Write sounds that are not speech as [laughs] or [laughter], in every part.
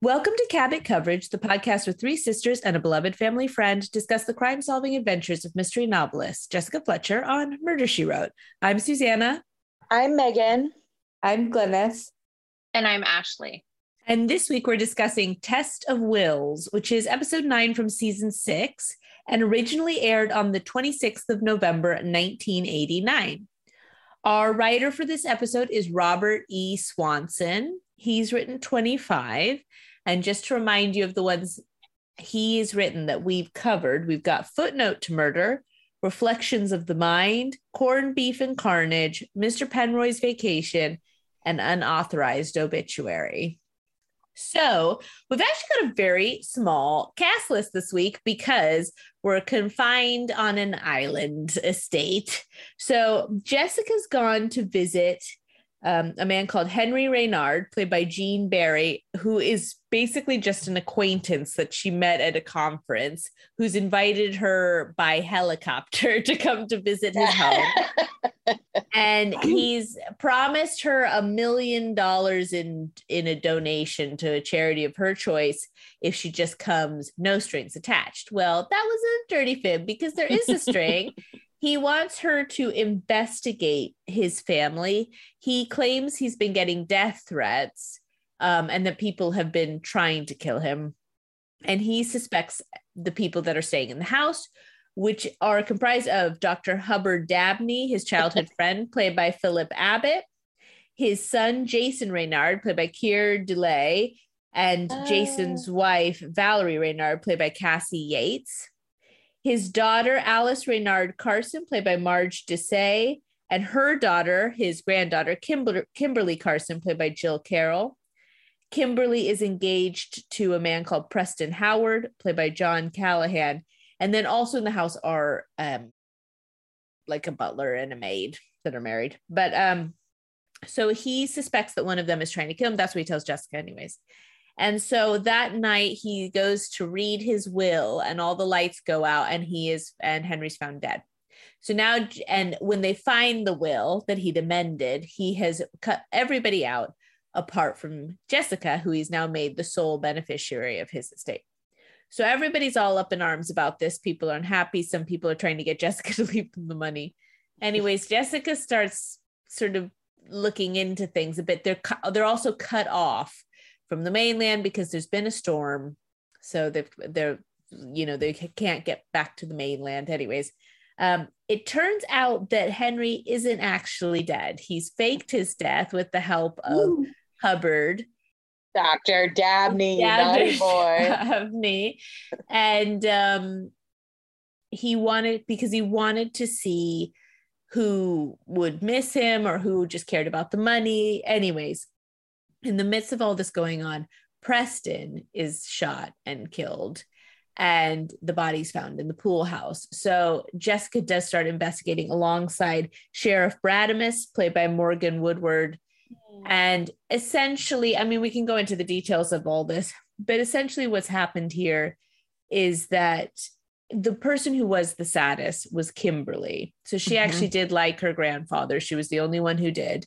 Welcome to Cabot Coverage, the podcast where three sisters and a beloved family friend discuss the crime solving adventures of mystery novelist Jessica Fletcher on Murder She Wrote. I'm Susanna. I'm Megan. I'm Glynis. And I'm Ashley. And this week we're discussing Test of Wills, which is episode nine from season six and originally aired on the 26th of November, 1989. Our writer for this episode is Robert E. Swanson. He's written 25. And just to remind you of the ones he's written that we've covered, we've got Footnote to Murder, Reflections of the Mind, Corned Beef and Carnage, Mr. Penroy's Vacation, and Unauthorized Obituary. So we've actually got a very small cast list this week because we're confined on an island estate. So Jessica's gone to visit um, a man called Henry Reynard, played by Gene Barry, who is basically just an acquaintance that she met at a conference, who's invited her by helicopter [laughs] to come to visit his home. [laughs] and he's promised her a million dollars in in a donation to a charity of her choice if she just comes no strings attached. Well, that was a dirty fib because there is a string [laughs] he wants her to investigate his family. He claims he's been getting death threats um, and that people have been trying to kill him. And he suspects the people that are staying in the house, which are comprised of Dr. Hubbard Dabney, his childhood [laughs] friend, played by Phillip Abbott, his son, Jason Reynard, played by Keir Dullea, and oh. Jason's wife, Valerie Reynard, played by Cassie Yates his daughter, Alice Reynard Carson, played by Marj Dusay, and her daughter, his granddaughter, Kimber- Kimberly Carson, played by Jill Carroll. Kimberly is engaged to a man called Preston Howard, played by John Callahan. And then also in the house are um, like a butler and a maid that are married. But um, so he suspects that one of them is trying to kill him. That's what he tells Jessica, anyways. And so that night he goes to read his will and all the lights go out and he is and Henry's found dead. So now and when they find the will that he'd amended, he has cut everybody out apart from Jessica, who he's now made the sole beneficiary of his estate. So everybody's all up in arms about this. People are unhappy. Some people are trying to get [laughs] Jessica to leave them the money. Anyways, Jessica starts sort of looking into things a bit. They're they're also cut off from the mainland because there's been a storm. So they've, they're, you know, they can't get back to the mainland, anyways. Um, it turns out that Henry isn't actually dead. He's faked his death with the help of Ooh. Hubbard. Dr. Dabney, Dabney boy. [laughs] Dabney. And um, he wanted, because he wanted to see who would miss him or who just cared about the money. Anyways, in the midst of all this going on, Preston is shot and killed, and the body's found in the pool house. So Jessica does start investigating alongside Sheriff Brademus, played by Morgan Woodward. Mm. And essentially, I mean, we can go into the details of all this, but essentially, what's happened here is that the person who was the saddest was Kimberly. So she mm-hmm. actually did like her grandfather. She was the only one who did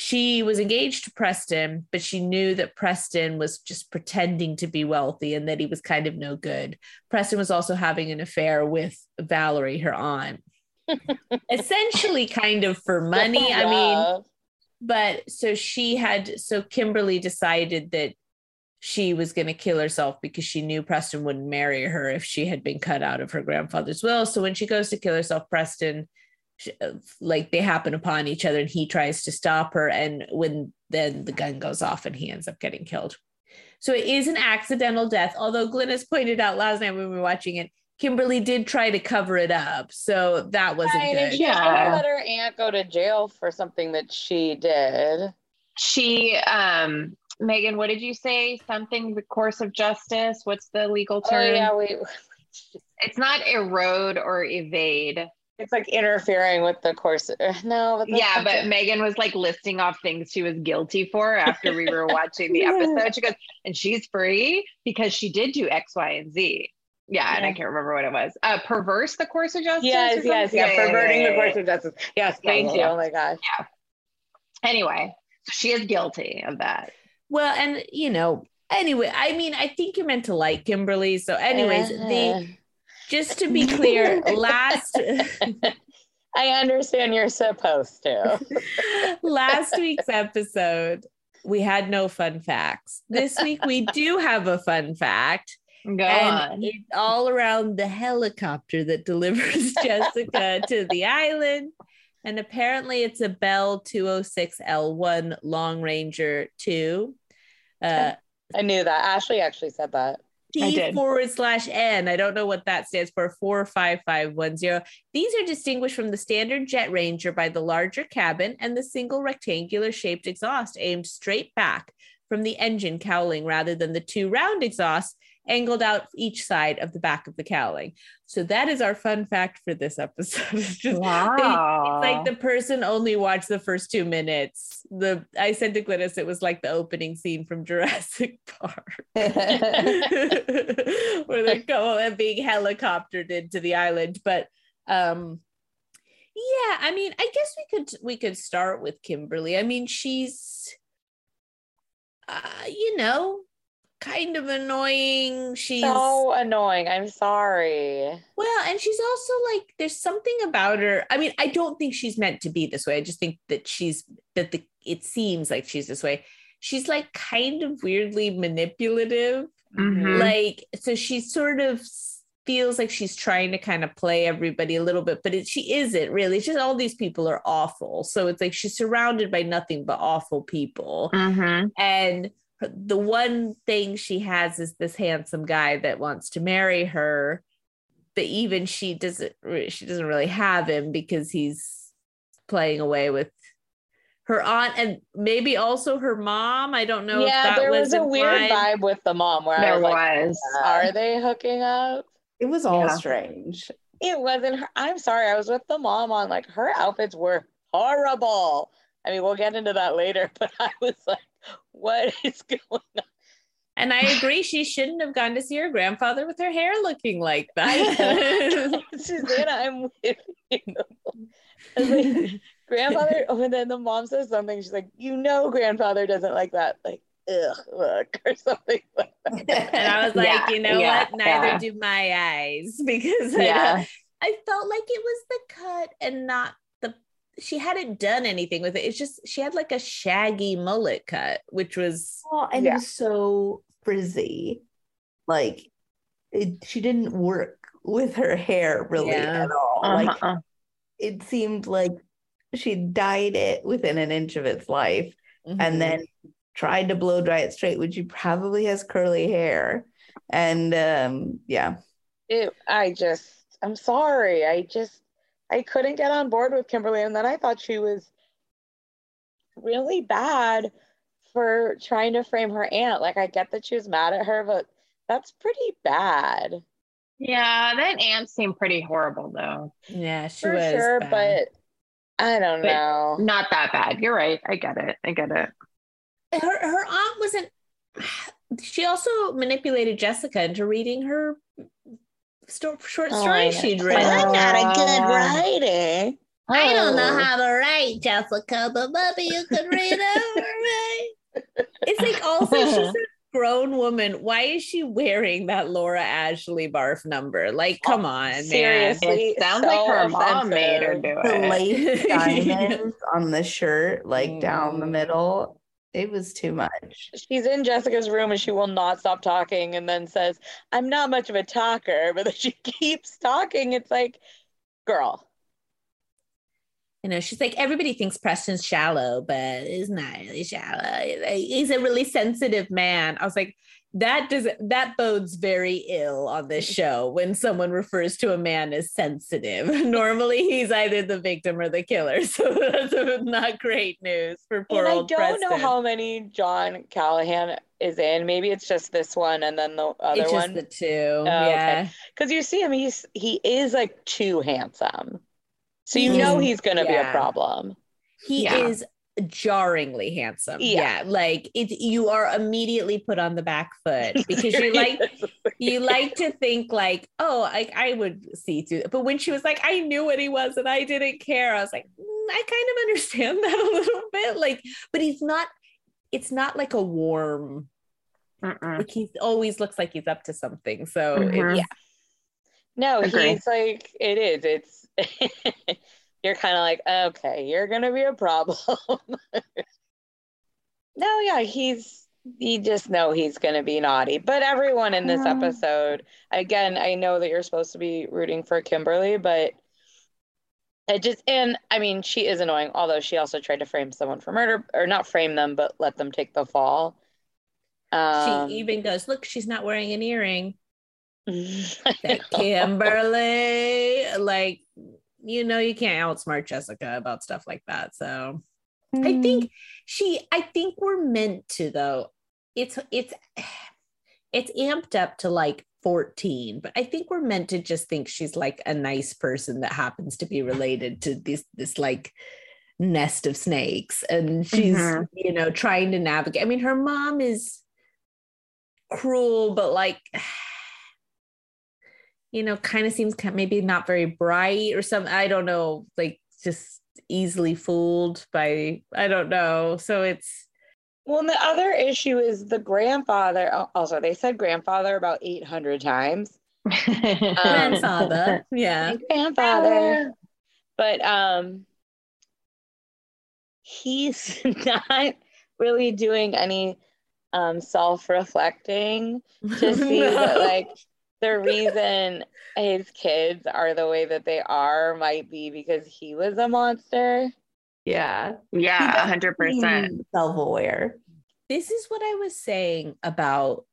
she was engaged to Preston, but she knew that Preston was just pretending to be wealthy and that he was kind of no good. Preston was also having an affair with Valerie, her aunt, [laughs] essentially, kind of for money. I mean, but so she had, so Kimberly decided that she was going to kill herself because she knew Preston wouldn't marry her if she had been cut out of her grandfather's will. So when she goes to kill herself, Preston like they happen upon each other and he tries to stop her and when then the gun goes off and he ends up getting killed. So it is an accidental death although glynis pointed out last night when we were watching it kimberly did try to cover it up so that wasn't right, good. yeah. let her aunt go to jail for something that she did. She um megan what did you say? Something the course of justice? What's the legal term oh, yeah we it's not erode or evade it's like interfering with the course. No, yeah, but Megan was like listing off things she was guilty for after we were watching the [laughs] episode. She goes, and she's free because she did do X, Y, and Z. Yeah, yeah, and I can't remember what it was. Uh, perverse the course of justice. Yes, yes, yeah, yeah, perverting the course of justice. Yes, thank you. Oh my gosh. Yeah. Anyway, so she is guilty of that. Well, and you know, Anyway, I mean, I think you're meant to like Kimberly. So, anyways, Uh, the just to be clear, [laughs] last I understand you're supposed to. [laughs] last week's episode, we had no fun facts. This week we do have a fun fact. Go and on. it's all around the helicopter that delivers [laughs] Jessica to the island. And apparently it's a Bell 206L1 Long Ranger 2. Uh, I knew that. Ashley actually said that. T forward slash N. I don't know what that stands for. 45510. These are distinguished from the standard Jet Ranger by the larger cabin and the single rectangular shaped exhaust aimed straight back from the engine cowling rather than the two round exhausts angled out each side of the back of the cowling. So that is our fun fact for this episode. [laughs] It's just Wow. it's like the person only watched the first two minutes. The I said to Glynis, it was like the opening scene from Jurassic [laughs] Park. [laughs] where they're going being helicoptered into the island. But um yeah, I mean, I guess we could we could start with Kimberly. I mean, she's uh, you know, kind of annoying. She's so annoying. I'm sorry. well, and she's also like, there's something about her. I mean, I don't think she's meant to be this way. I just think that she's that the it seems like she's this way. She's like kind of weirdly manipulative. Mhm. Like, so she sort of feels like she's trying to kind of play everybody a little bit, but it, she isn't really. It's just all these people are awful. So it's like she's surrounded by nothing but awful people Mhm. and the one thing she has is this handsome guy that wants to marry her but even she doesn't she doesn't really have him because he's playing away with her aunt and maybe also her mom i don't know if yeah, that there was, was a weird implied. vibe with the mom where I There was like, are they hooking up? It was all Yeah. strange. It wasn't her. I'm sorry. I was with the mom on like her outfits were horrible. I mean, we'll get into that later, [laughs] but I was like, what [laughs] is going on? and i agree she shouldn't have gone to see her grandfather with her hair looking like [laughs] that [laughs] Susanna, I'm with you. Like, grandfather, oh, and then the mom says something. She's like, you know, grandfather doesn't like that. Like, ugh, look, or something like that. and i was like Yeah, you know yeah, what neither yeah. do my eyes because I Yeah. I felt like it was the cut and not the she hadn't done anything with it. It's just she had like a shaggy mullet cut, which was Well, and Yeah. it was so frizzy. Like it, she didn't work with her hair really Yeah. at all. Like Uh-huh. it seemed like she dyed it within an inch of its life Mhm. and then tried to blow dry it straight, which she probably has curly hair. And um, yeah, It, I just, I'm sorry. I just, I couldn't get on board with Kimberly. And then I thought she was really bad for trying to frame her aunt. Like, I get that she was mad at her, but that's pretty bad Yeah, that aunt seemed pretty horrible though. yeah, she for was sure. bad. But I don't But- know. Not that bad. You're right. I get it. I get it. her her aunt wasn't she also manipulated Jessica into reading her sto- short Oh, I stories know. she'd But written. I'm not a good writer. I don't know Oh. how to write, Jessica, but maybe you could read over me. [laughs] It's like also she's a [laughs] grown woman. Why is she wearing that Laura Ashley barf number? Like, come on, man. seriously. It sounds so like her mom offensive. made her do it. the it. lace [laughs] diamonds on the shirt, like down the Mm. middle, it was too much. She's in Jessica's room and she will not stop talking and then says, I'm not much of a talker, [laughs] but then she keeps talking. It's like, girl. You know, she's like, everybody thinks Preston's shallow, but he's not really shallow. He's a really sensitive man. I was like, that does that bodes very ill on this mm. show when someone refers to a man as sensitive. [laughs] Normally, he's either the victim or the killer, [laughs] so that's not great news for poor and I don't know how many John Callahan is in. Maybe it's just this one and then the other it's just one. the two, oh, yeah. Because you see him, he's he is like too handsome. So you He know he's gonna be a problem. He Yeah. is jarringly handsome. Yeah. Yeah. like it. You are immediately put on the back foot [laughs] because you like you like to think like, oh, like I would see through it. But when she was like, I knew what he was and I didn't care, I was like, "Mm, I kind of understand [laughs] that a little bit. Like, but he's not, it's not like a warm Mm-mm. like he always looks like he's up to something. So Mhm. it's, Yeah. No, Agree. he's like it is. It's [laughs] you're kind of like, okay, you're gonna be a problem. [laughs] no, yeah, he's you just know he's gonna be naughty. But everyone in this episode, again, I know that you're supposed to be rooting for Kimberly, but it just and I mean she is annoying, although she also tried to frame someone for murder or not frame them, but let them take the fall. Um, she even goes, look, she's not wearing an earring. [laughs] Kimberly, like, you know, you can't outsmart Jessica about stuff like that. So I Mm. think she, I think we're meant to though. It's it's it's amped up to like 14, but I think we're meant to just think she's like a nice person that happens to be related to this this like nest of snakes and she's Mhm. you know trying to navigate. I mean her mom is cruel but like you know kind of seems ki- maybe not very bright or something. I don't know, like just easily fooled by I don't know. So it's Well, and the other issue is the grandfather. al- Also, they said grandfather about 800 times. [laughs] grandfather. yeah. [laughs] Grandfather. But um he's [laughs] not really doing any um self-reflecting to see that like the reason his kids are the way that they are might be because he was a monster. Yeah. yeah, hundred percent. Self aware. this is what I was saying about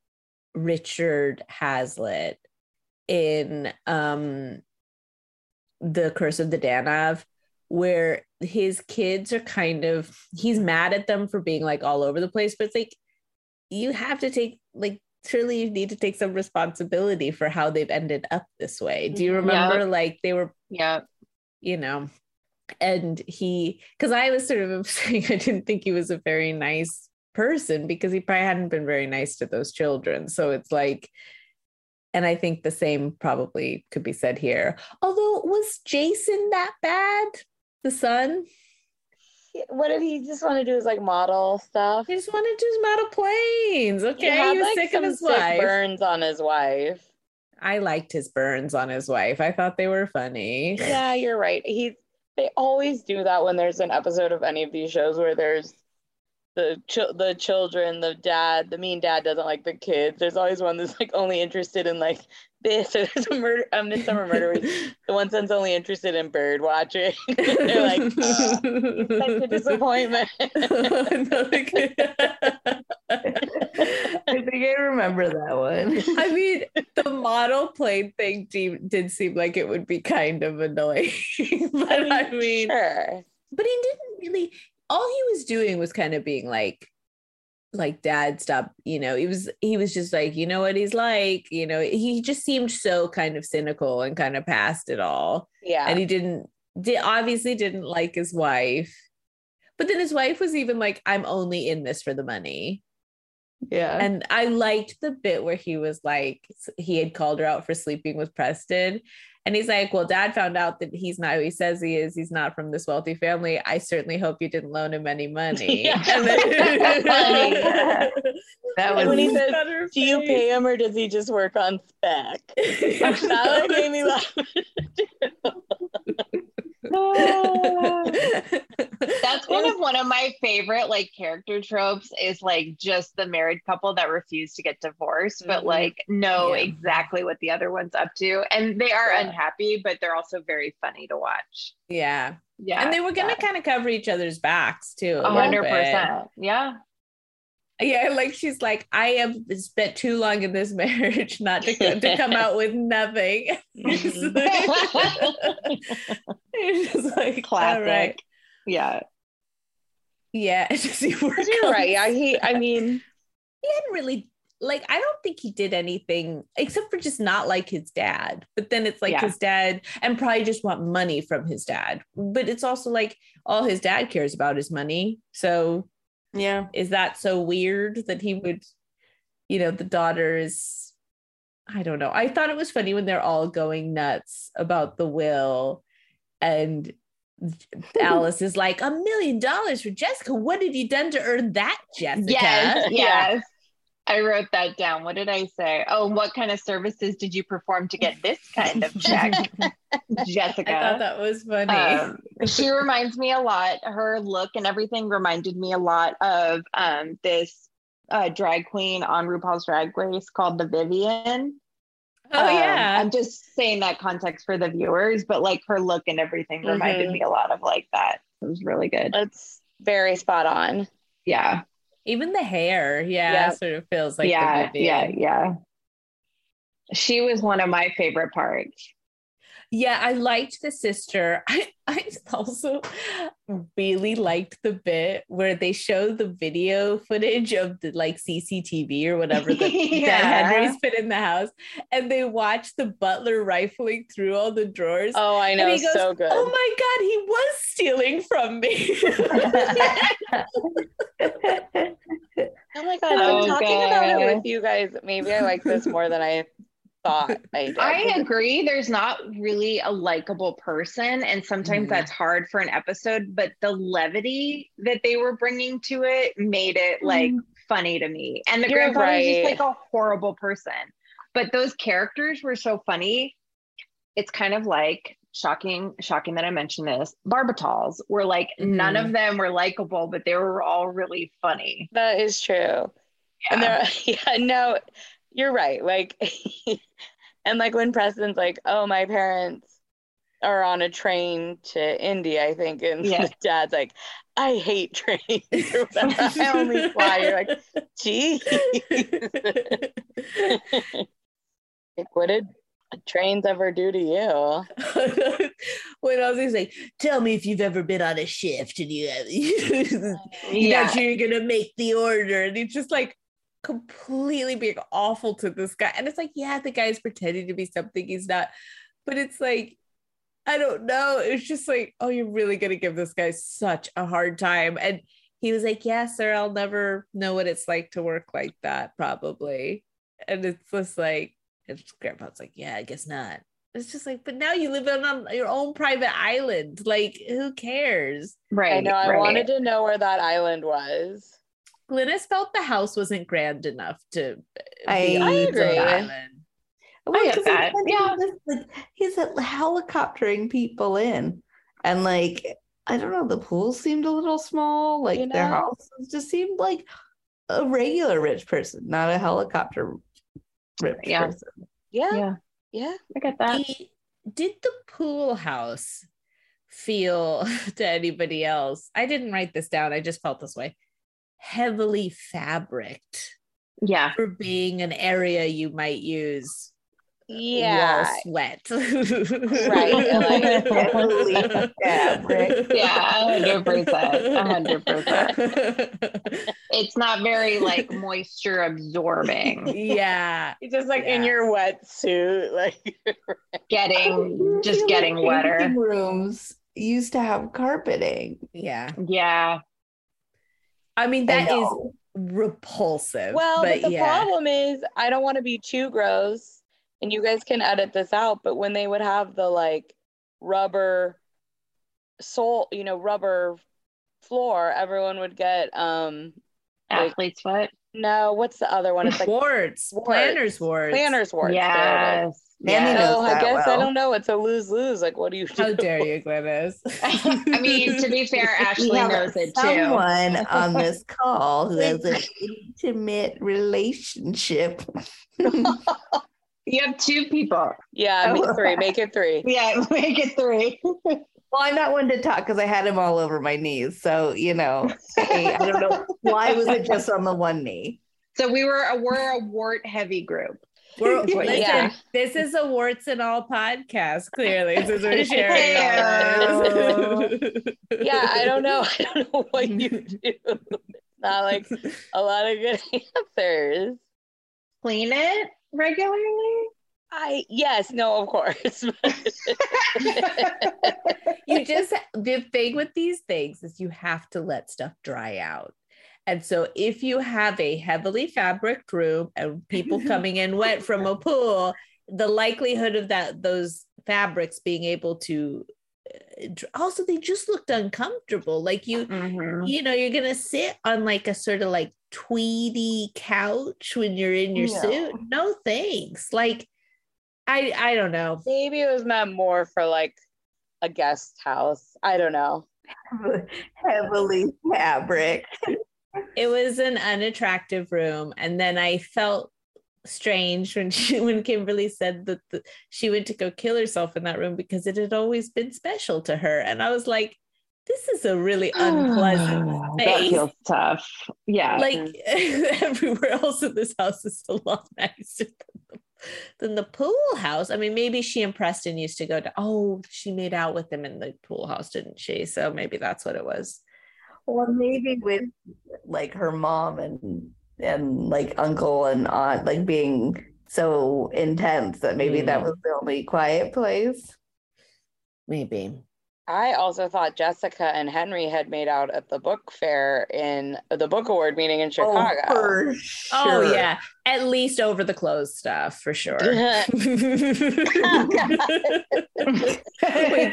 Richard Hazlitt in um the Curse of the Daanav, where his kids are kind of he's mad at them for being like all over the place, but it's like you have to take like surely you need to take some responsibility for how they've ended up this way. Do you Mhm. remember like they were Yeah. you know and he because i was sort of [laughs] saying i didn't think he was a very nice person because he probably hadn't been very nice to those children so it's like and i think the same probably could be said here although was jason that bad the son What did he just want to do is like model stuff? he just wanted to model planes okay he had he was like sick of his sick wife burns on his wife. i liked his burns on his wife i thought they were funny Yeah, you're right. He they always do that when there's an episode of any of these shows where there's the ch- the children, the dad, the mean dad doesn't like the kids. There's always one that's like only interested in like this. Or there's a murder, a midsummer murder. where [laughs] The one son's only interested in bird watching. [laughs] They're like, "Uh, [laughs] such a disappointment. No, they- I think I remember that one. I mean, the model plane thing de- did seem like it would be kind of annoying, but I mean, sure. but he didn't really. All he was doing was kind of being like, like, Dad, stop. You know, he was he was just like, you know what he's like. You know, he just seemed so kind of cynical and kind of past it all, Yeah. and he didn't did obviously didn't like his wife. But then his wife was even like, I'm only in this for the money. Yeah. And I liked the bit where he was like, he had called her out for sleeping with Preston. And he's like, Well, dad found out that he's not who he says he is. He's not from this wealthy family. I certainly hope you didn't loan him any money. [laughs] Yeah. And then- [laughs] that was [laughs] when he her Do you pay him or does he just work on spec? That made me laugh. That's [laughs] kind of one of my favorite like character tropes is like just the married couple that refuse to get divorced, but Mhm. like know Yeah. exactly what the other one's up to. And they are Yeah. unhappy, but they're also very funny to watch. yeah. Yeah. and they were gonna yeah. kind of cover each other's backs too. a hundred percent. Yeah. Yeah, like she's like, I have spent too long in this [laughs] marriage not to, to come out with nothing. [laughs] It's just like [laughs] Classic. right. Yeah. Yeah, just he. You're right. Yeah, he. I mean, he hadn't really like I don't think he did anything except for just not like his dad. But then it's like Yeah. his dad and probably just want money from his dad. But it's also like all his dad cares about is money. So yeah. is that so weird that he would, you know, the daughter is I don't know. I thought it was funny when they're all going nuts about the will and [laughs] Alice is like a million dollars for Jessica. What have you done to earn that, Jessica? Yes. [laughs] Yes. I wrote that down. What did I say? Oh, what kind of services did you perform to get this kind of check, [laughs] Jessica? I thought that was funny. Um, she reminds me a lot. Her look and everything reminded me a lot of um, this uh, drag queen on RuPaul's Drag Race called the Vivienne. oh Um, yeah. I'm just saying that context for the viewers, but like her look and everything reminded Mhm. me a lot of like that. It was really good. It's very spot on. Yeah, Even the hair, yeah, Yeah. sort of feels like yeah, yeah, yeah. She was one of my favorite parts. Yeah, I liked the sister. [laughs] I, I also really liked the bit where they show the video footage of the like CCTV or whatever [laughs] that, Yeah. that Henry's put in the house, and they watch the butler rifling through all the drawers. Oh, I know, and he goes, so good. Oh my god, he was stealing from me. [laughs] Oh my god, So I'm talking about it with you guys. Maybe I like this more than I thought I did. I agree. There's not really a likable person, and sometimes Mhm. that's hard for an episode. But the levity that they were bringing to it made it like funny to me. And the You're grandfather's just like a horrible person, but those characters were so funny. It's kind of like shocking, shocking that I mentioned this. Barbitals were like none of them were likable, but they were all really funny. That is true. And Yeah. there, [laughs] yeah, no, you're right. Like, [laughs] and like when Preston's like, "Oh, my parents are on a train to India," I think, and Yeah. the [laughs] dad's like, "I hate trains." [laughs] I only fly. You're like, "Gee, like, what did trains ever do to you?" when I was like, tell me if you've ever been on a shift and you you're Yeah. sure you're gonna make the order, and it's just like completely being awful to this guy. And it's like, yeah, the guy's pretending to be something he's not, but it's like, I don't know. It's just like, oh, you're really gonna give this guy such a hard time. And he was like, Yeah, sir, I'll never know what it's like to work like that, probably. And it's just like, and grandpa's like, Yeah, I guess not. It's just like, but now you live on, on your own private island. Like, who cares? Right. I know. I right. wanted to know where that island was. Glynis felt the house wasn't grand enough to I- be on I agree. island. Well, get 'cause that. he- Yeah. like, he's a helicoptering people in, and like I don't know, the pool seemed a little small. Like You their know? house just seemed like a regular rich person, not a helicopter rich Yeah. person. Yeah, Yeah, yeah. I get that. The- did the pool house feel [laughs] to anybody else? I didn't write this down. I just felt this way. Heavily fabriced Yeah. for being an area you might use Yeah. sweat. [laughs] Right, like- [laughs] fabric. Yeah, hundred percent, hundred percent. It's not very like moisture absorbing. yeah. [laughs] You're just like in your wetsuit, like Getting just getting wetter. Rooms used to have carpeting. Yeah. Yeah. I mean, I that is repulsive. Well, but, the yeah. problem is I don't want to be too gross, and you guys can edit this out, but when they would have the like rubber sole, you know, rubber floor, everyone would get um Like- Athlete's foot. no, what's the other one? It's like warts, warts. plantar warts. planner's warts. There it is. Yes. Nanny yes. knows So I that guess I don't know. It's a lose lose. Like, what do you do? How dare you, Glynis? [laughs] I mean, to be fair, [laughs] Ashley we knows it too. someone on this [laughs] call who has an intimate relationship. You have two people. Yeah, make oh. three. Make it three. Yeah, make it three. Well, I'm not one to talk because I had him all over my knees. So, you know, I, I don't know. Why was it just on the one knee? So we were a we're a wart heavy group. We're, That's what you listen, Yeah. this is a warts and all podcast, clearly, since we're sharing Yeah. all this. [laughs] Yeah, I don't know. [laughs] I don't know what you do. Not like a lot of good [laughs] answers. Clean it regularly. I yes, no, of course. you just the thing with these things is you have to let stuff dry out. And so if you have a heavily fabric room and people [laughs] coming in wet from a pool, the likelihood of that those fabrics being able to uh, also they just looked uncomfortable like you Mhm. you know you're gonna sit on like a sort of like tweedy couch when you're in your No. suit. No thanks. Like I I don't know. Maybe it was meant more for like a guest house. I don't know. [laughs] Heavily fabric. [laughs] It was an unattractive room and then I felt strange when [laughs] she when Kimberly said that the, she went to go kill herself in that room because it had always been special to her and I was like this is a really [sighs] unpleasant that space. feels tough. Yeah. like [laughs] everywhere else in this house is a lot [laughs] nicer than the, than the pool house. I mean, maybe she and Preston used to go to. Oh, she made out with him in the pool house, didn't she? So maybe that's what it was. Or maybe with like her mom and and like uncle and aunt like being so intense that maybe that Mm. was the only quiet place. Maybe. I also thought Jessica and Henry had made out at the book fair in the book award meeting in Chicago. Oh, for sure. Oh yeah, at least over the clothes stuff for sure. [laughs] [laughs] wait,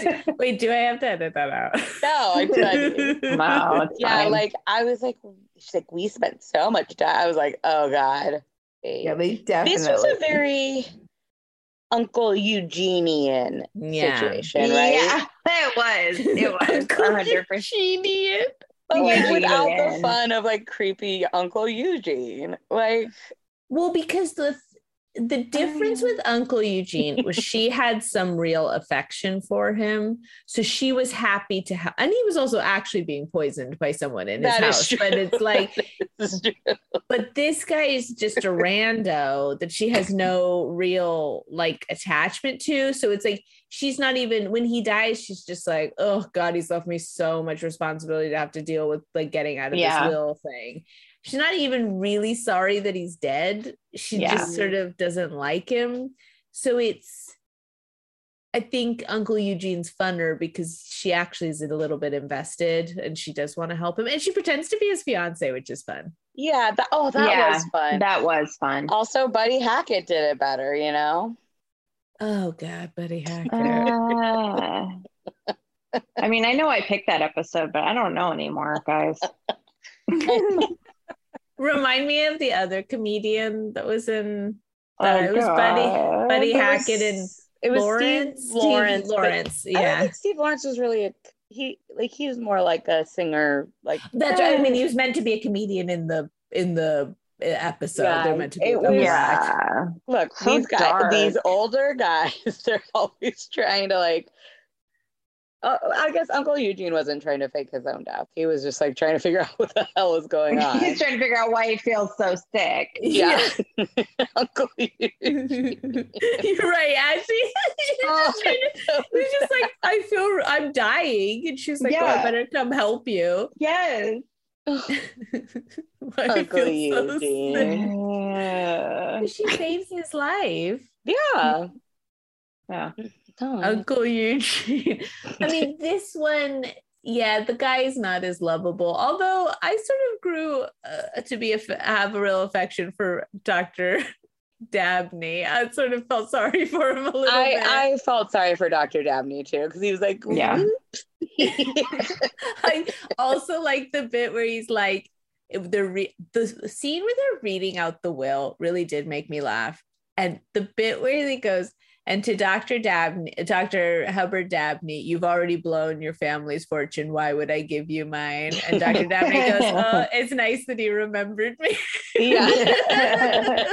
do, wait, do I have to edit that out? No, I couldn't. [laughs] wow. Yeah, fine. like I was like, she's like, we spent so much time. I was like, oh god. Yeah, they definitely. this was a very Uncle Eugenian Yeah. situation, right? Yeah, [laughs] it was. It [laughs] was Uncle 100%. Eugenian. But like Eugene. without the fun of like creepy Uncle Eugene. Like Well, because the the oh, difference with Uncle Eugene was she [laughs] had some real affection for him, so she was happy to have, and he was also actually being poisoned by someone in his That is house. true. But it's like, [laughs] is true. but this guy is just a rando that she has no real like attachment to. So it's like she's not even when he dies, she's just like, oh God, he's left me so much responsibility to have to deal with like getting out of Yeah. this will thing. She's not even really sorry that he's dead. She Yeah. just sort of doesn't like him. So it's I think Uncle Eugene's funner because she actually is a little bit invested and she does want to help him. And she pretends to be his fiance, which is fun. Yeah, that, oh, that Yeah, was fun. That was fun. also, Buddy Hackett did it better, you know? Oh God, Buddy Hackett. Uh, I mean, I know I picked that episode, but I don't know anymore, guys. [laughs] [laughs] Remind me of the other comedian that was in Oh, Uh, it was Buddy- God. Buddy It was- Hackett and It was Lawrence. Steve Lawrence. but Lawrence. I Yeah. think Steve Lawrence was really a he like he was more like a singer, like That's right. I mean, he was meant to be a comedian in the in the uh, episode. Yeah, They're meant to be. was- Yeah. look, So these guys dark. these older guys, [laughs] they're always trying to like uh, I guess Uncle Eugene wasn't trying to fake his own death. He was just like trying to figure [laughs] out what the hell was going [laughs] on. He's trying to figure out why he feels so sick. yeah. [laughs] Uncle Eugene. You're right. Actually, he's Oh, just trying to- he's just like, I feel I'm dying, and she's like, oh, I Yeah. better come help you. Yes. Uncle feel so Eugene. Yeah. She saves his life. yeah. Yeah. Oh. Uncle Eugene. I mean, this one, yeah, the guy is not as lovable. Although I sort of grew uh, to be a f- have a real affection for Doctor [laughs] Dabney. I sort of felt sorry [laughs] for him a little bit. I, I felt sorry for Dr. Dabney too, because he was like, Yeah. [laughs] I also like the bit where he's like the re- the scene where they're reading out the will really did make me laugh. And the bit where he goes, and to Dr. Dabney, Dr. Hubbard Dabney, you've already blown your family's fortune. Why would I give you mine? And Dr. Dabney goes, [laughs] Oh, it's nice that he remembered me. yeah. [laughs]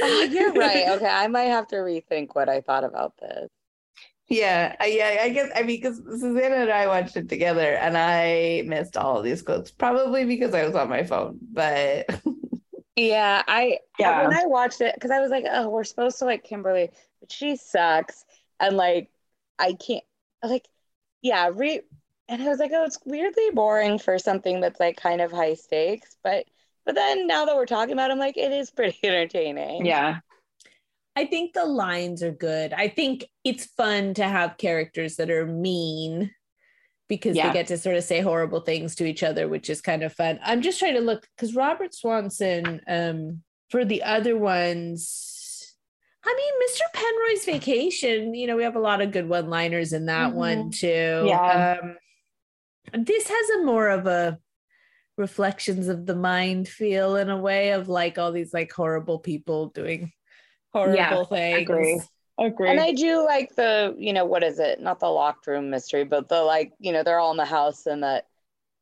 oh, you're right. Okay, I might have to rethink what I thought about this. Yeah, I- yeah, I guess I mean because Susanna and I watched it together, and I missed all of these quotes, probably because I was on my phone. But [laughs] Yeah, I Yeah. when I watched it because I was like, oh, we're supposed to like Kimberly, but she sucks, and like I can't like, yeah, re and I was like, oh, it's weirdly boring for something that's like kind of high stakes, but but then now that we're talking about, it, I'm like, it is [laughs] pretty entertaining. Yeah. I think the lines are good. I think it's fun to have characters that are mean because Yeah. they get to sort of say horrible things to each other, which is kind of fun. I'm just trying to look because Robert Swanson, um, for the other ones, I mean, Mr. Penroy's Vacation, you know, we have a lot of good one liners in that Mhm. one too. Yeah. Um, this has a more of a reflections of the mind feel in a way of like all these like horrible people doing horrible Yeah, things. agree. Agree. And I do like the, you know, what is it? Not the locked room mystery, but the like, you know, they're all in the house and that,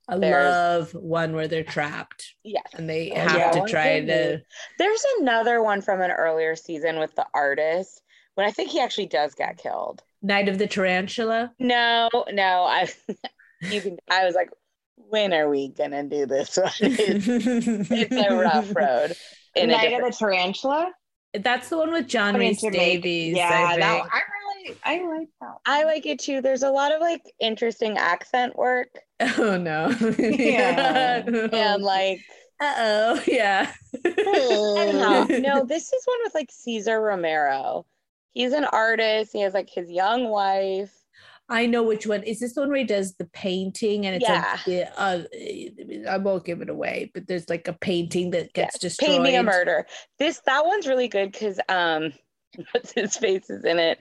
I There's- love one where they're trapped yes. and they Oh, have yeah, to oh, try to. movie. There's another one from an earlier season with the artist when I think he actually does get killed. Night of the Tarantula. No, no, I, [laughs] you can, I was like, when are we gonna do this one? It's, [laughs] it's a rough road. In a Night of the Tarantula. That's the one with John Put Rhys-Davies. Yeah, I that. I really, I like that. I like it too. There's a lot of like interesting accent work [laughs] Oh no. Yeah. [laughs] and like Uh oh. Yeah. Anyhow, [laughs] no, this is one with like Cesar Romero. He's an artist. He has like his young wife. I know which one. Is this the one where he does the painting and it's Yeah. like uh, I won't give it away, but there's like a painting that gets destroyed. Paint me a murder. This that one's really good because um, [laughs] what's his face is in it.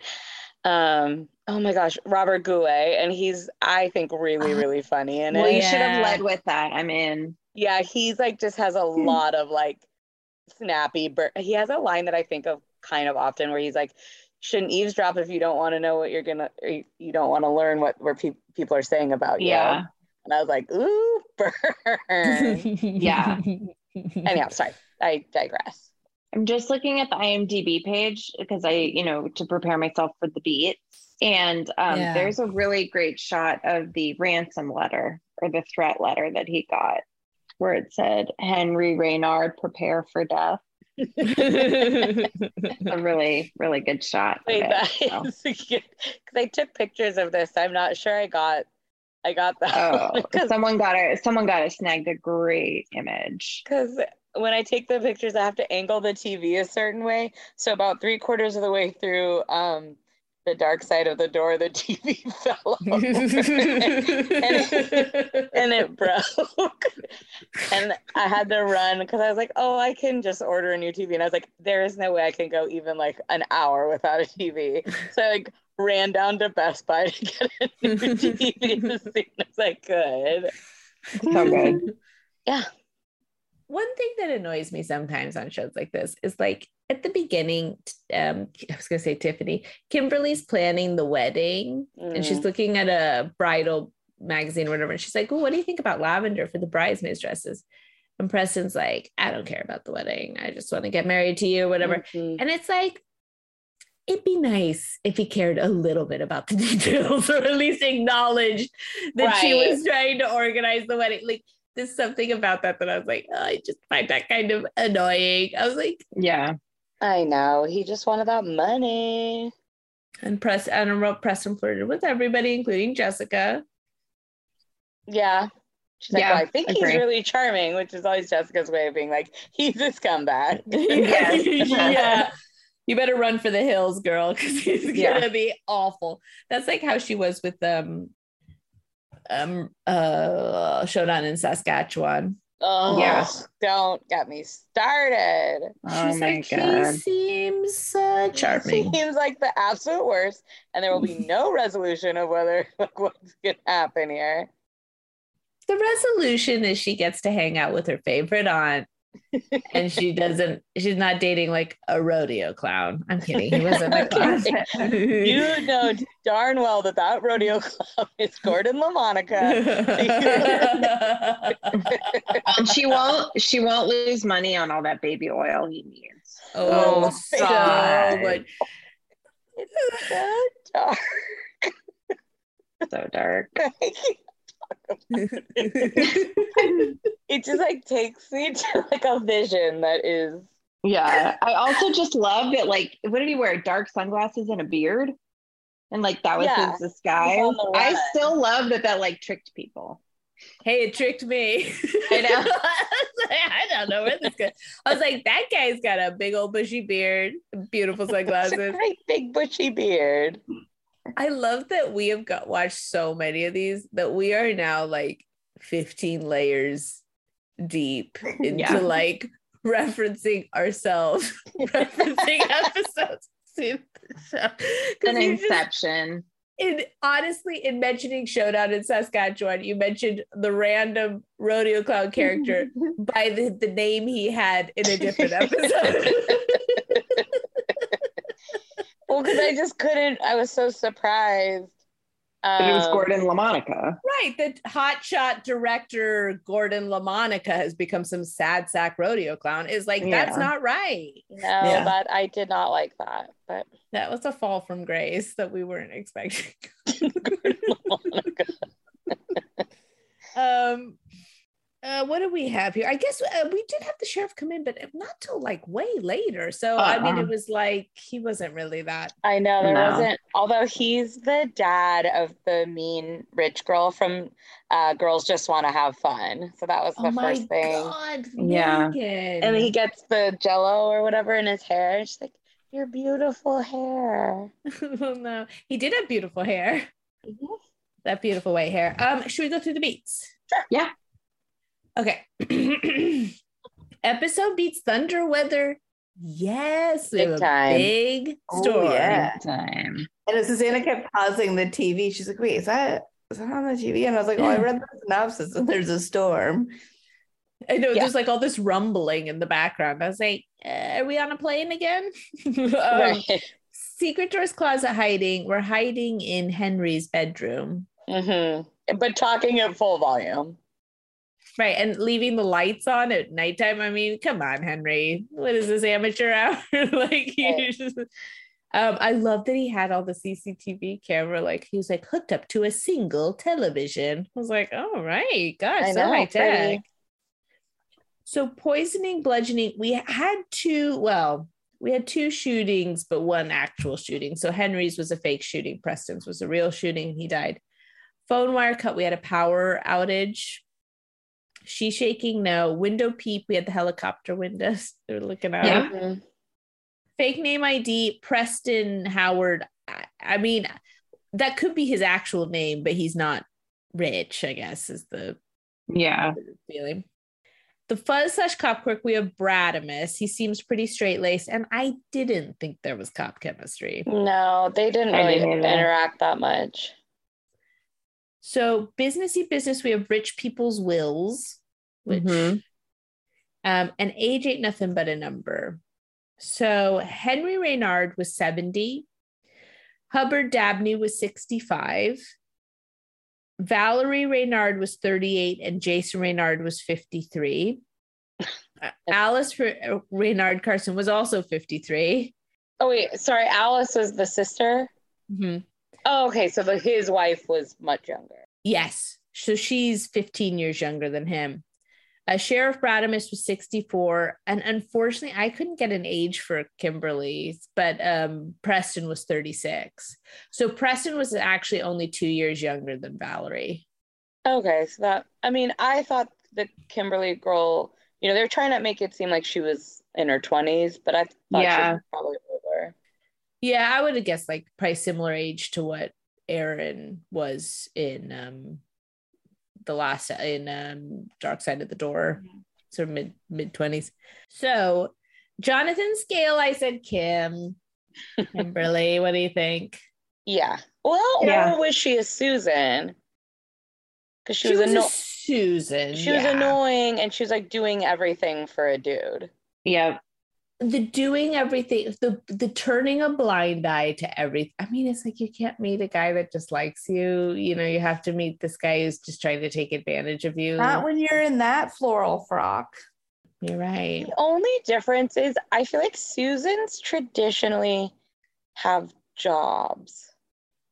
Um, oh my gosh, Robert Goulet, and he's I think really really funny in Well, it. you should have led with that. I'm in. Yeah, he's like just has a lot of like snappy. Bur- he has a line that I think of kind of often where he's like, "Shouldn't eavesdrop if you don't want to know what you're gonna, or you, you don't want to learn what where pe- people are saying about you." Yeah. And I was like, "Ooh, burn." [laughs] Yeah. Anyhow, sorry, I digress. I'm just looking at the IMDb page because I, you know, to prepare myself for the beats. And um, Yeah. there's a really great shot of the ransom letter or the threat letter that he got, where it said, Henry Reynard, prepare for death. A [laughs] really, really good shot. of Wait, it, so. is because I took pictures of this. I'm not sure I got, I got that Oh, because someone got it. Someone got it snagged a great image. because when I take the pictures, I have to angle the TV a certain way. So about three quarters of the way through um, the dark side of the door, the [laughs] TV fell [laughs] over and it broke. and I had to run because I was like, oh, I can just order a new TV. And I was like, there is no way I can go even like an hour without a TV. So I like ran down to Best Buy to get a new TV [laughs] as soon as I could. So good. Yeah. One thing that annoys me sometimes on shows like this is like at the beginning, um, I was gonna say Tiffany, Kimberly's planning the wedding and she's Mm. looking at a bridal magazine or whatever. And she's like, well, what do you think about lavender for the bridesmaids dresses? And Preston's like, I don't care about the wedding. I just want to get married to you or whatever. Mhm. And it's like, it'd be nice if he cared a little bit about the [laughs] details or at least acknowledged that she was trying to organize the wedding. Like, there's something about that that I was like, oh, I just find that kind of annoying. I was like, Yeah. I know. He just wanted that money. and press and I wrote Preston flirted with everybody, including Jessica. Yeah. She's like, Yeah, well, I think he's really charming, which is always Jessica's way of being like, he's a scumbag. [laughs] [laughs] Yes. [laughs] yeah. You better run for the hills, girl, because he's gonna be awful. That's like how she was with um um uh showdown in Saskatchewan. Oh, Yeah. don't get me started. Oh She's my like, god. he seems uh, charming. She seems like the absolute worst, and there will be no [laughs] resolution of whether [laughs] like, what's gonna happen here. The resolution is she gets to hang out with her favorite aunt. And she doesn't she's not dating like a rodeo clown. I'm kidding. He wasn't [laughs] a clown. You know darn well that that rodeo clown [laughs] is Gordon LaMonica. [laughs] and she won't she won't lose money on all that baby oil he needs. oh, Oh, so God. It's so dark. So dark. It just like takes me to like a vision that is Yeah. I also just love that like what did he wear? Dark sunglasses and a beard? And like that was Yeah. his disguise. He's on the I still love that that like tricked people. Hey, it tricked me. I [laughs] know. I, was like, I don't know where this goes. I was like, that guy's got a big old bushy beard, beautiful [laughs] it's a sunglasses. great big bushy beard. I love that we have got watched so many of these that we are now like 15 layers deep [laughs] into Yeah. like referencing ourselves, [laughs] referencing [laughs] episodes to the show. An just- inception. in honestly, in mentioning Showdown in Saskatchewan, you mentioned the random rodeo clown character by the, the name he had in a different episode. Well, because I just couldn't. I was so surprised. But it was Um, Gordon LaMonica. right. The hotshot director Gordon LaMonica has become some sad sack rodeo clown. Is like, that's not right. No, Yeah. that I did not like that. But That was a fall from grace that we weren't expecting. [laughs] [laughs] um uh, what do we have here? I guess uh, we did have the sheriff come in, but not till like way later. So I mean, Uh-uh. it was like he wasn't really that. I know there No. wasn't. Although he's the dad of the mean rich girl from uh, Girls Just Want to Have Fun. So that was the oh my first thing. god, Yeah. Megan. And he gets the Jello or whatever in his hair. And she's like, "Your beautiful hair." [laughs] oh, no, he did have beautiful hair. That beautiful white hair. Um, should we go through the beats? Sure. Yeah. Okay. [clears throat] Episode beats thunder weather. Yes, Big have a time. big Oh, storm. yeah. Time. And Susanna kept pausing the TV. She's like, wait, is that is that on the TV? And I was like, oh, I [laughs] read the synopsis and there's a storm. I know Yeah. there's like all this rumbling in the background. I was like, uh, are we on a plane again? [laughs] um, right. Secret Doors closet hiding. We're hiding in Henry's bedroom. hmm But talking at full volume. Right. And leaving the lights on at nighttime. I mean, come on, Henry. What is this amateur hour? [laughs] like Right. just um, I love that he had all the CCTV camera, like he was like hooked up to a single television. I was like, all right, gosh, I so know, high tech. pretty. So poisoning, bludgeoning, we had two, well, we had two shootings, but one actual shooting. So Henry's was a fake shooting, Preston's was a real shooting, and he died. Phone wire cut, we had a power outage. She shaking, no. Window peep, we had the helicopter windows. [laughs] They're looking out. Yeah. Mhm. Fake name ID, Preston Howard. I, I mean, that could be his actual name, but he's not rich, I guess, is the Yeah. feeling. The fuzz slash cop quirk, we have Brademus. He seems pretty straight laced, and I didn't think there was cop chemistry. No, they didn't really didn't interact that much. So businessy business, we have rich people's wills, which Mhm. um, and age ain't nothing but a number. So Henry Reynard was 70, Hubbard Dabney was 65, Valerie Reynard was 38, and Jason Reynard was 53. Uh, [laughs] Alice Re- Reynard Carson was also 53. Oh wait, sorry. Alice was the sister. Mhm. Oh, okay. So the, his wife was much younger. Yes. So she's 15 years younger than him. Uh, Sheriff Brademus was 64. And unfortunately, I couldn't get an age for Kimberly, but um, Preston was 36. So Preston was actually only two years younger than Valerie. Okay, so that I mean, I thought the Kimberly girl, you know, they're trying to make it seem like she was in her twenties, but I thought she was probably. Yeah, I would have guessed like probably similar age to what Aaron was in um, the last in um, Dark Side of the Door, sort of mid mid twenties. So Jonathan Scale, I said Kim. Kimberly, what do you think? Yeah. Well, Yeah. or was she a Susan? Because she, She, was, was, anno- a Susan. she was annoying and she was like doing everything for a dude. Yeah. The doing everything, the the turning a blind eye to everything. I mean, it's like you can't meet a guy that just likes you. You know, you have to meet this guy who's just trying to take advantage of you. Not when you're in that floral frock. You're right. The only difference is I feel like Susans traditionally have jobs.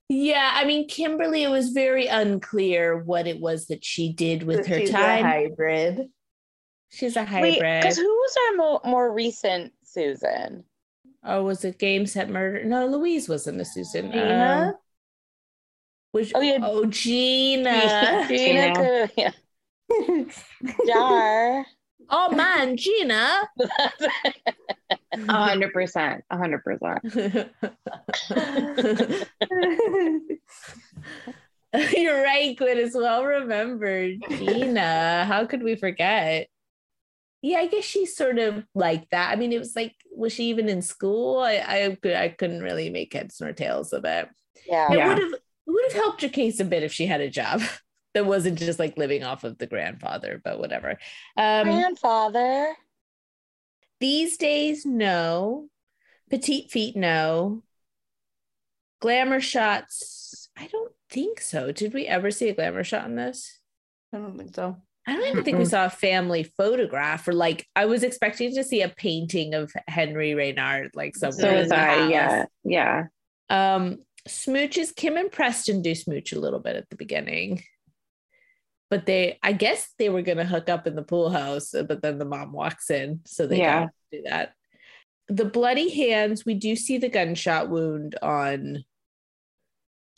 Yeah, I mean, Kimberly, it was very unclear what it was that she did with her She's a time. hybrid. She's a hybrid. because who was our mo- more recent Susan? oh, was it Game Set Murder? No, Louise wasn't the Susan. Gina? Um, which, Oh, yeah. oh, Gina. [laughs] [laughs] Gina Gina. yeah. Jar. oh, man, Gina. [laughs] A hundred percent. A hundred percent. You're right, Quinn. It's well remembered. Gina. How could we forget? Yeah, I guess she's sort of like that. I mean, it was like, was she even in school? I I, could- I couldn't really make heads nor tails of it. yeah. It Yeah. would have It would have helped her case a bit if she had a job [laughs] that wasn't just like living off of the grandfather, but whatever. Um, Grandfather. these days, no. Petite feet, no. Glamour shots, I don't think so. Did we ever see a glamour shot in this? I don't think so. I don't even think we saw a family photograph or like I was expecting to see a painting of Henry Reynard like somewhere. So in was the I. Yeah. Yeah. Um, smooches, Kim and Preston do smooch a little bit at the beginning. But they, I guess they were gonna hook up in the pool house, but then the mom walks in, so they Yeah. don't do that. The bloody hands, we do see the gunshot wound on.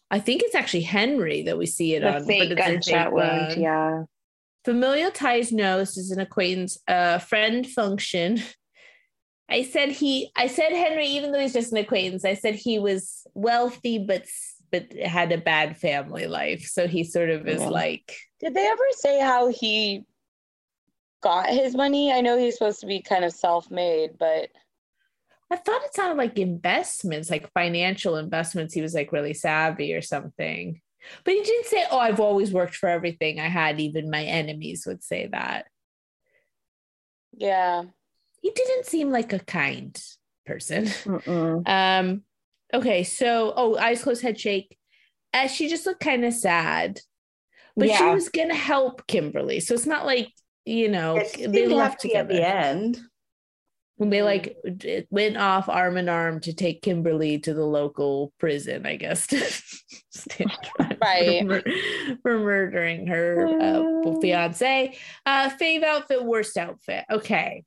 I think it's actually Henry that we see it The on. fake but it's a gunshot wound. Yeah. Familial ties, no, this is an acquaintance, uh, friend function. I said he, I said Henry, even though he's just an acquaintance, I said he was wealthy, but but had a bad family life. So he sort of is Yeah. like, Did they ever say how he got his money? I know he's supposed to be kind of self-made, but I thought it sounded like investments, like financial investments. He was like really savvy or something. But he didn't say, Oh, I've always worked for everything I had. Even my enemies would say that. yeah. He didn't seem like a kind person. Mm-mm. [laughs] Um, okay, so oh, eyes closed, head shake. Uh, she just looked kind of sad, but she was gonna help Kimberly, so it's not like you know It they seemed left happy at the end. They like went off arm in arm to take Kimberly to the local prison, I guess, [laughs] to stand Right. for, for murdering her uh, fiance. Uh, fave outfit, worst outfit. Okay.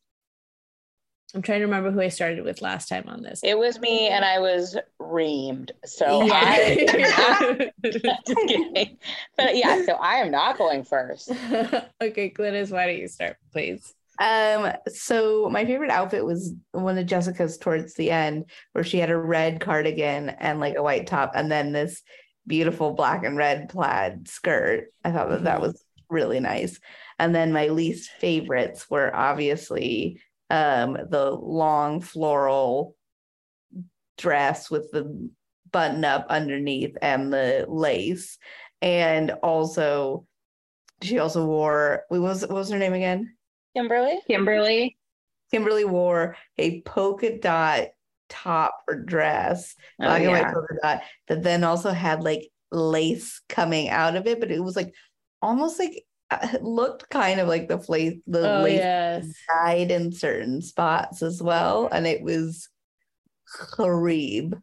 I'm trying to remember who I started with last time on this. It was me and I was reamed. So Yeah. I just [laughs] [laughs] kidding. But yeah, so I am not going first. okay, Glynis, why don't you start, please? Um, so my favorite outfit was one of Jessica's towards the end, where she had a red cardigan and like a white top, and then this beautiful black and red plaid skirt. I thought that that Mhm. was really nice. And then my least favorites were obviously um the long floral dress with the button up underneath and the lace. And also she also wore what was what was her name again? Kimberly? Kimberly. Kimberly wore a polka dot top or dress, Oh, black and white yeah. polka dot, that then also had like lace coming out of it, but it was like almost like uh, it [laughs] looked kind of like the lace, the Oh, lace yes. dyed in certain spots as well, and it was Harib.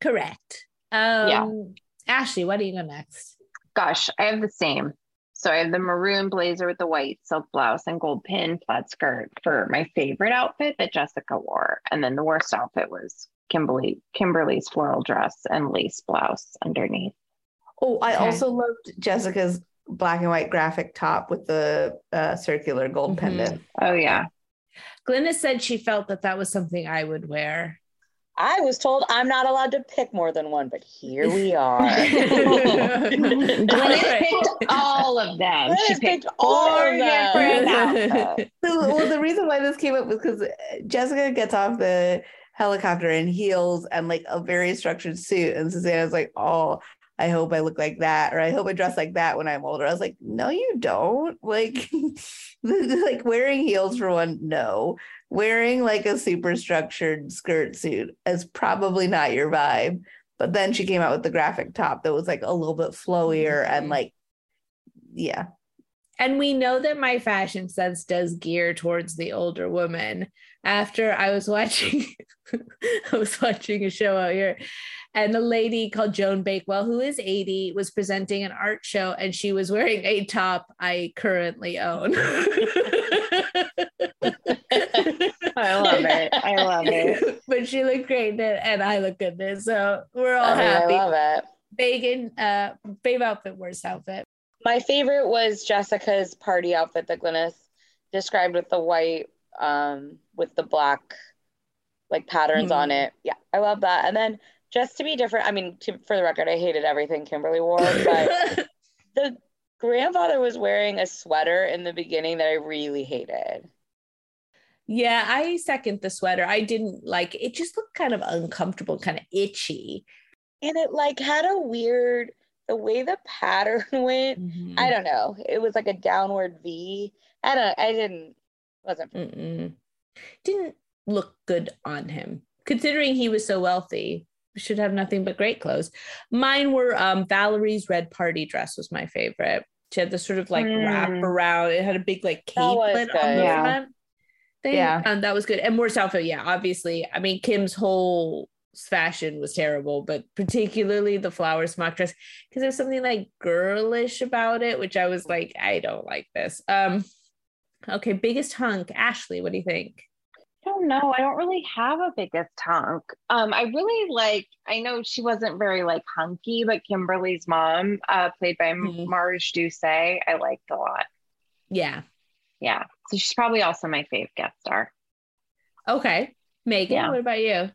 Correct. Um, Yeah. Ashley, what do you go next? Gosh, I have the same. So I have the maroon blazer with the white silk blouse and gold pin plaid skirt for my favorite outfit that Jessica wore. And then the worst outfit was Kimberly Kimberly's floral dress and lace blouse underneath. Oh, I Okay. also loved Jessica's black and white graphic top with the uh, circular gold Mhm. pendant. Oh yeah. Glynis said she felt that that was something I would wear. I was told I'm not allowed to pick more than one, but here we [laughs] are. Glynis picked all of them. She picked picked all of them. different. [laughs] So, well, the reason why this came up was because Jessica gets off the helicopter in heels and like a very structured suit, and Susanna's like, "Oh, I hope I look like that, or I hope I dress like that when I'm older." I was like, "No, you don't." Like, [laughs] like wearing heels for one, no. Wearing like a super structured skirt suit is probably not your vibe. But then she came out with the graphic top that was like a little bit flowier and Mhm. like, yeah. And we know that my fashion sense does gear towards the older woman. After I was watching, [laughs] I was watching a show out here, and a lady called Joan Bakewell, who is 80, was presenting an art show, and she was wearing a top I currently own. [laughs] [laughs] I love it. [laughs] I love it. but she looked great in it, and I look good in it. So we're all I, mean, I happy. love it. Bacon, uh, fave outfit, worst outfit. My favorite was Jessica's party outfit that Glynis described with the white, um, with the black, like patterns on it. Yeah, I love that. And then just to be different, I mean, to, for the record, I hated everything Kimberly wore, [laughs] but the grandfather was wearing a sweater in the beginning that I really hated. Yeah, I second the sweater. I didn't like it, just looked kind of uncomfortable, kind of itchy. and it like had a weird the way the pattern [laughs] went. Mhm. I don't know. It was like a downward V. I don't. I didn't. Wasn't. Mm-mm. Didn't look good on him, considering he was so wealthy. Should have nothing but great clothes. Mine were um, Valerie's red party dress was my favorite. She had this sort of like wrap Mm. around. It had a big like capelet on the Yeah. front. Thing. Yeah. um, that was good. And Morse outfit, yeah, obviously. I mean, Kim's whole fashion was terrible, but particularly the flower smock dress because there's something like girlish about it, which I was like, I don't like this. Um, okay, biggest hunk, Ashley. What do you think? I don't know. I don't really have a biggest hunk. Um, I really like. I know she wasn't very like hunky, but Kimberly's mom, uh, played by Mhm. Marj Dusay, I liked a lot. Yeah. Yeah, so she's probably also my fave guest star. Okay. Megan, Yeah. what about you?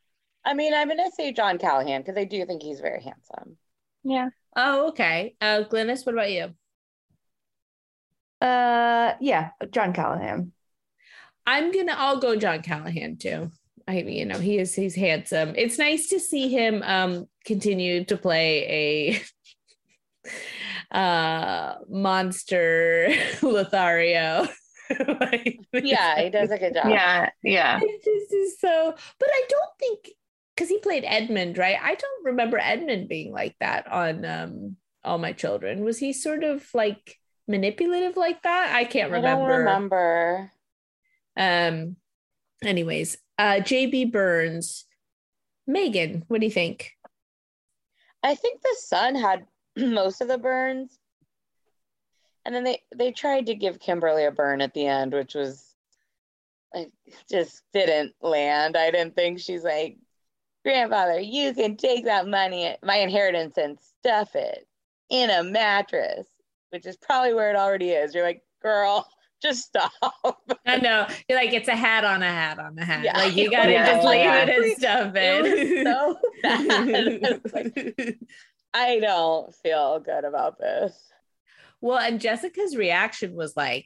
I mean, I'm gonna say John Callahan because I do think he's very handsome. Yeah. Oh, okay. Uh, Glynis, what about you? Uh, yeah, John Callahan. I'm gonna. I'll go John Callahan too. I, mean, you know, he is. He's handsome. It's nice to see him um continue to play a [laughs] uh monster [laughs] Lothario. [laughs] like, Yeah, he does a good job. Yeah, yeah. [laughs] It just is so. But I don't think because he played Edmund, right? I don't remember Edmund being like that on um All My Children. Was he sort of like manipulative like that? I can't I remember. don't remember. Um, anyways, uh, JB Burns, Megan, what do you think? I think the son had [clears throat] most of the burns. And then they they tried to give Kimberly a burn at the end, which was like just didn't land. I didn't think she's like, grandfather, you can take that money, my inheritance, and stuff it in a mattress, which is probably where it already is. You're like, girl, [laughs] just stop. I know you're like it's a hat on a hat on a hat. Yeah. Like you gotta [laughs] Yeah. just leave Yeah. it and stuff It it. was so [laughs] bad. It's like, I don't feel good about this. Well, and Jessica's reaction was like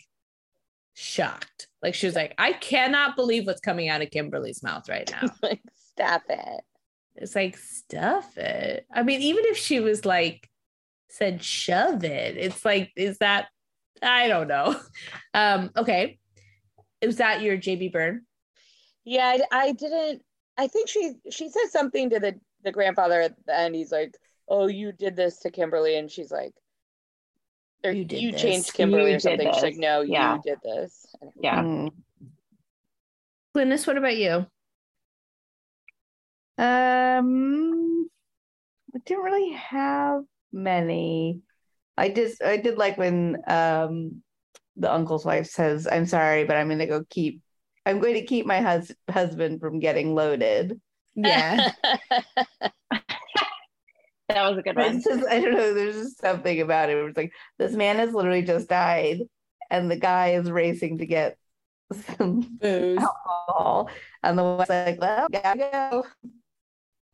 shocked. Like she was like, I cannot believe what's coming out of Kimberly's mouth right [laughs] now. Like, stop it. It's like stuff it. I mean, even if she was like said shove it, it's like, is that I don't know. [laughs] Um, okay. Was that your JB Burn? Yeah, I, I didn't. I think she she said something to the the grandfather at the end. He's like, "Oh, you did this to Kimberly," and she's like, or, You "You, did this. changed Kimberly You or something." did She's like, "No, Yeah. you did this." Yeah. Mm. Glynis, what about you? Um, I didn't really have many. I just I did like when um the uncle's wife says, "I'm sorry, but I'm going to go keep. I'm going to keep my hus- husband from getting loaded." Yeah. [laughs] [laughs] That was a good one. It's just I don't know. There's just something about it. Where it's like this man has literally just died, and the guy is racing to get some Booze. alcohol, and the wife's like, "Well, gotta go."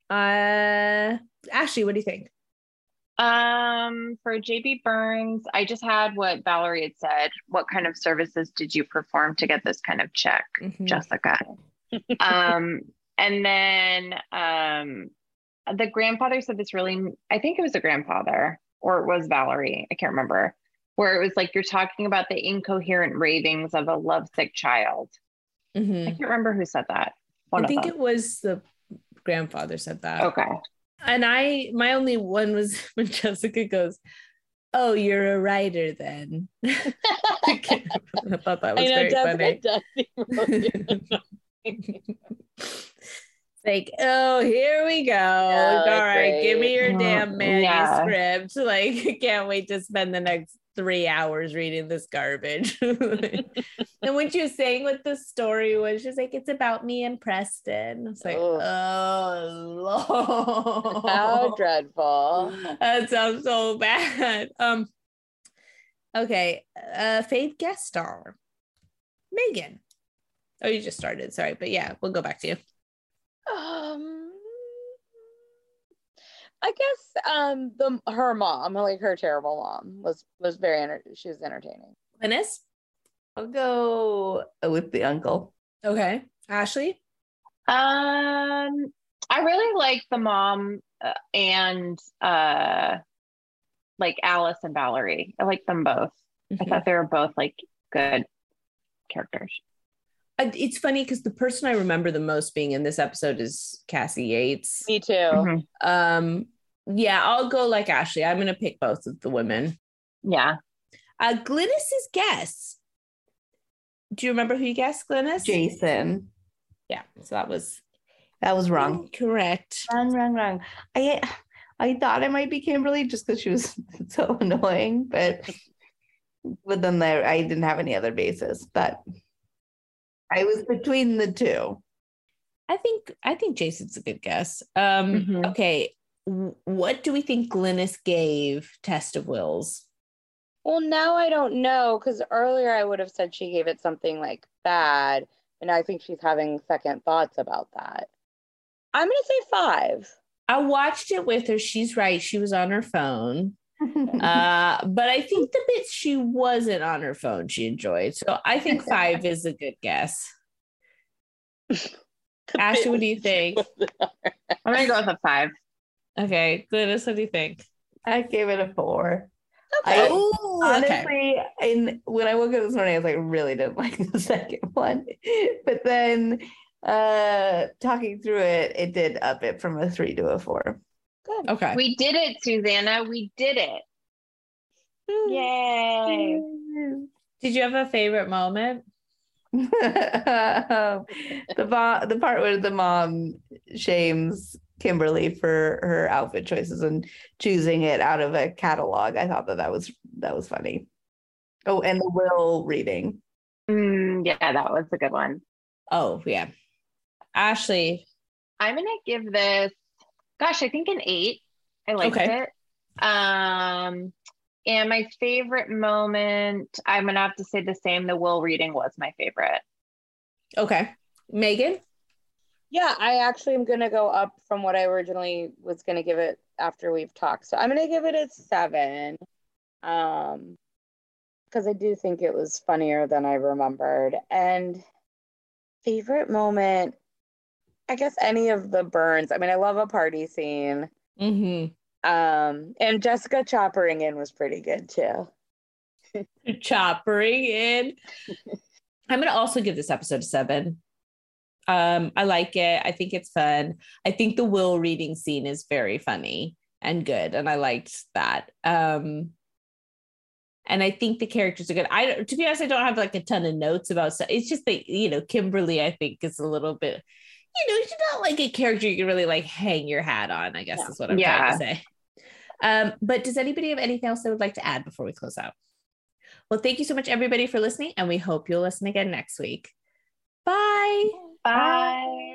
Uh, Ashley, what do you think? Um, for JB Burns, I just had what Valerie had said. What kind of services did you perform to get this kind of check, Mhm. Jessica? [laughs] um, and then um, the grandfather said this really, I think it was the grandfather or it was Valerie, I can't remember, where it was like you're talking about the incoherent ravings of a lovesick child. I Mhm. can't remember who said that. One I think it was the grandfather said that. okay. And I, my only one was [laughs] when Jessica goes, "Oh, you're a writer then." [laughs] I thought that was I know very Jessica funny. [laughs] does seem really- like, oh, here we go. All that's right, give me your damn Mm, yeah. manuscript. [laughs] Like, can't wait to spend the next three hours reading this garbage. [laughs] and when she was saying what the story was, she's like, it's about me and Preston. It's like, oh, Lord. How dreadful. that sounds so bad. Um, okay, uh, Faith guest star, Megan. Oh, you just started. Sorry, but yeah, we'll go back to you. Um, I guess um the her mom, like her terrible mom, was was very enter- she was entertaining. Linus. I'll go with the uncle. Okay, Ashley. Um, I really like the mom uh, and uh, like Alice and Valerie. I like them both. I Mhm. thought they were both like good characters. Uh, It's funny because the person I remember the most being in this episode is Cassie Yates. Me too. Mhm. Um, yeah, I'll go like Ashley. I'm gonna pick both of the women. Yeah. Uh, Glynis's guess. Do you remember who you guessed, Glynis? Jason. Yeah, so that was That was wrong. correct. Wrong, wrong, wrong. I I thought it might be Kimberly just because she was [laughs] so annoying, but but then there I didn't have any other basis. But I was between the two. I think I think Jason's a good guess. Um, Mhm. okay, w- what do we think Glynis gave Test of Wills? Well, now I don't know because earlier I would have said she gave it something like bad, and I think she's having second thoughts about that. I'm gonna say five. I watched it with her. She's right. She was on her phone. Uh, but I think the bits she wasn't on her phone, she enjoyed. So I think five is a good guess. Ashley, what do you think? I'm gonna go with a five. Okay, Glynis, what do you think? I gave it a four. Okay. I Oh, okay. honestly, and when I woke up this morning, I was like, really didn't [laughs] like the second one. But then uh talking through it, it did up it from a three to a four. Good. Okay. We did it, Susanna. We did it. Yay. Did you have a favorite moment? [laughs] the bo- the part where the mom shames Kimberly for her outfit choices and choosing it out of a catalog. I thought that that was that was funny. Oh, and the will reading. Mm, yeah, that was a good one. Oh, yeah. Ashley. I'm gonna give this, gosh, I think an eight. I liked Okay. it. Um, and my favorite moment, I'm gonna have to say the same. The will reading was my favorite. Okay. Megan? Yeah, I actually am gonna go up from what I originally was gonna give it after we've talked. So I'm gonna give it a seven. Um because I do think it was funnier than I remembered. And favorite moment, I guess any of the burns. I mean, I love a party scene. Mm-hmm. Um, and Jessica choppering in was pretty good too. [laughs] choppering in. [laughs] I'm gonna also give this episode a seven. Um, I like it. I think it's fun. I think the will reading scene is very funny and good, and I liked that. Um, and I think the characters are good. I to be honest, I don't have like a ton of notes about stuff. It's just that you know, Kimberly, I think is a little bit, you know, she's not like a character you can really like hang your hat on. I guess Yeah. is what I'm Yeah. trying to say. Um, but does anybody have anything else they would like to add before we close out? Well, thank you so much, everybody, for listening, and we hope you'll listen again next week. Bye. Bye.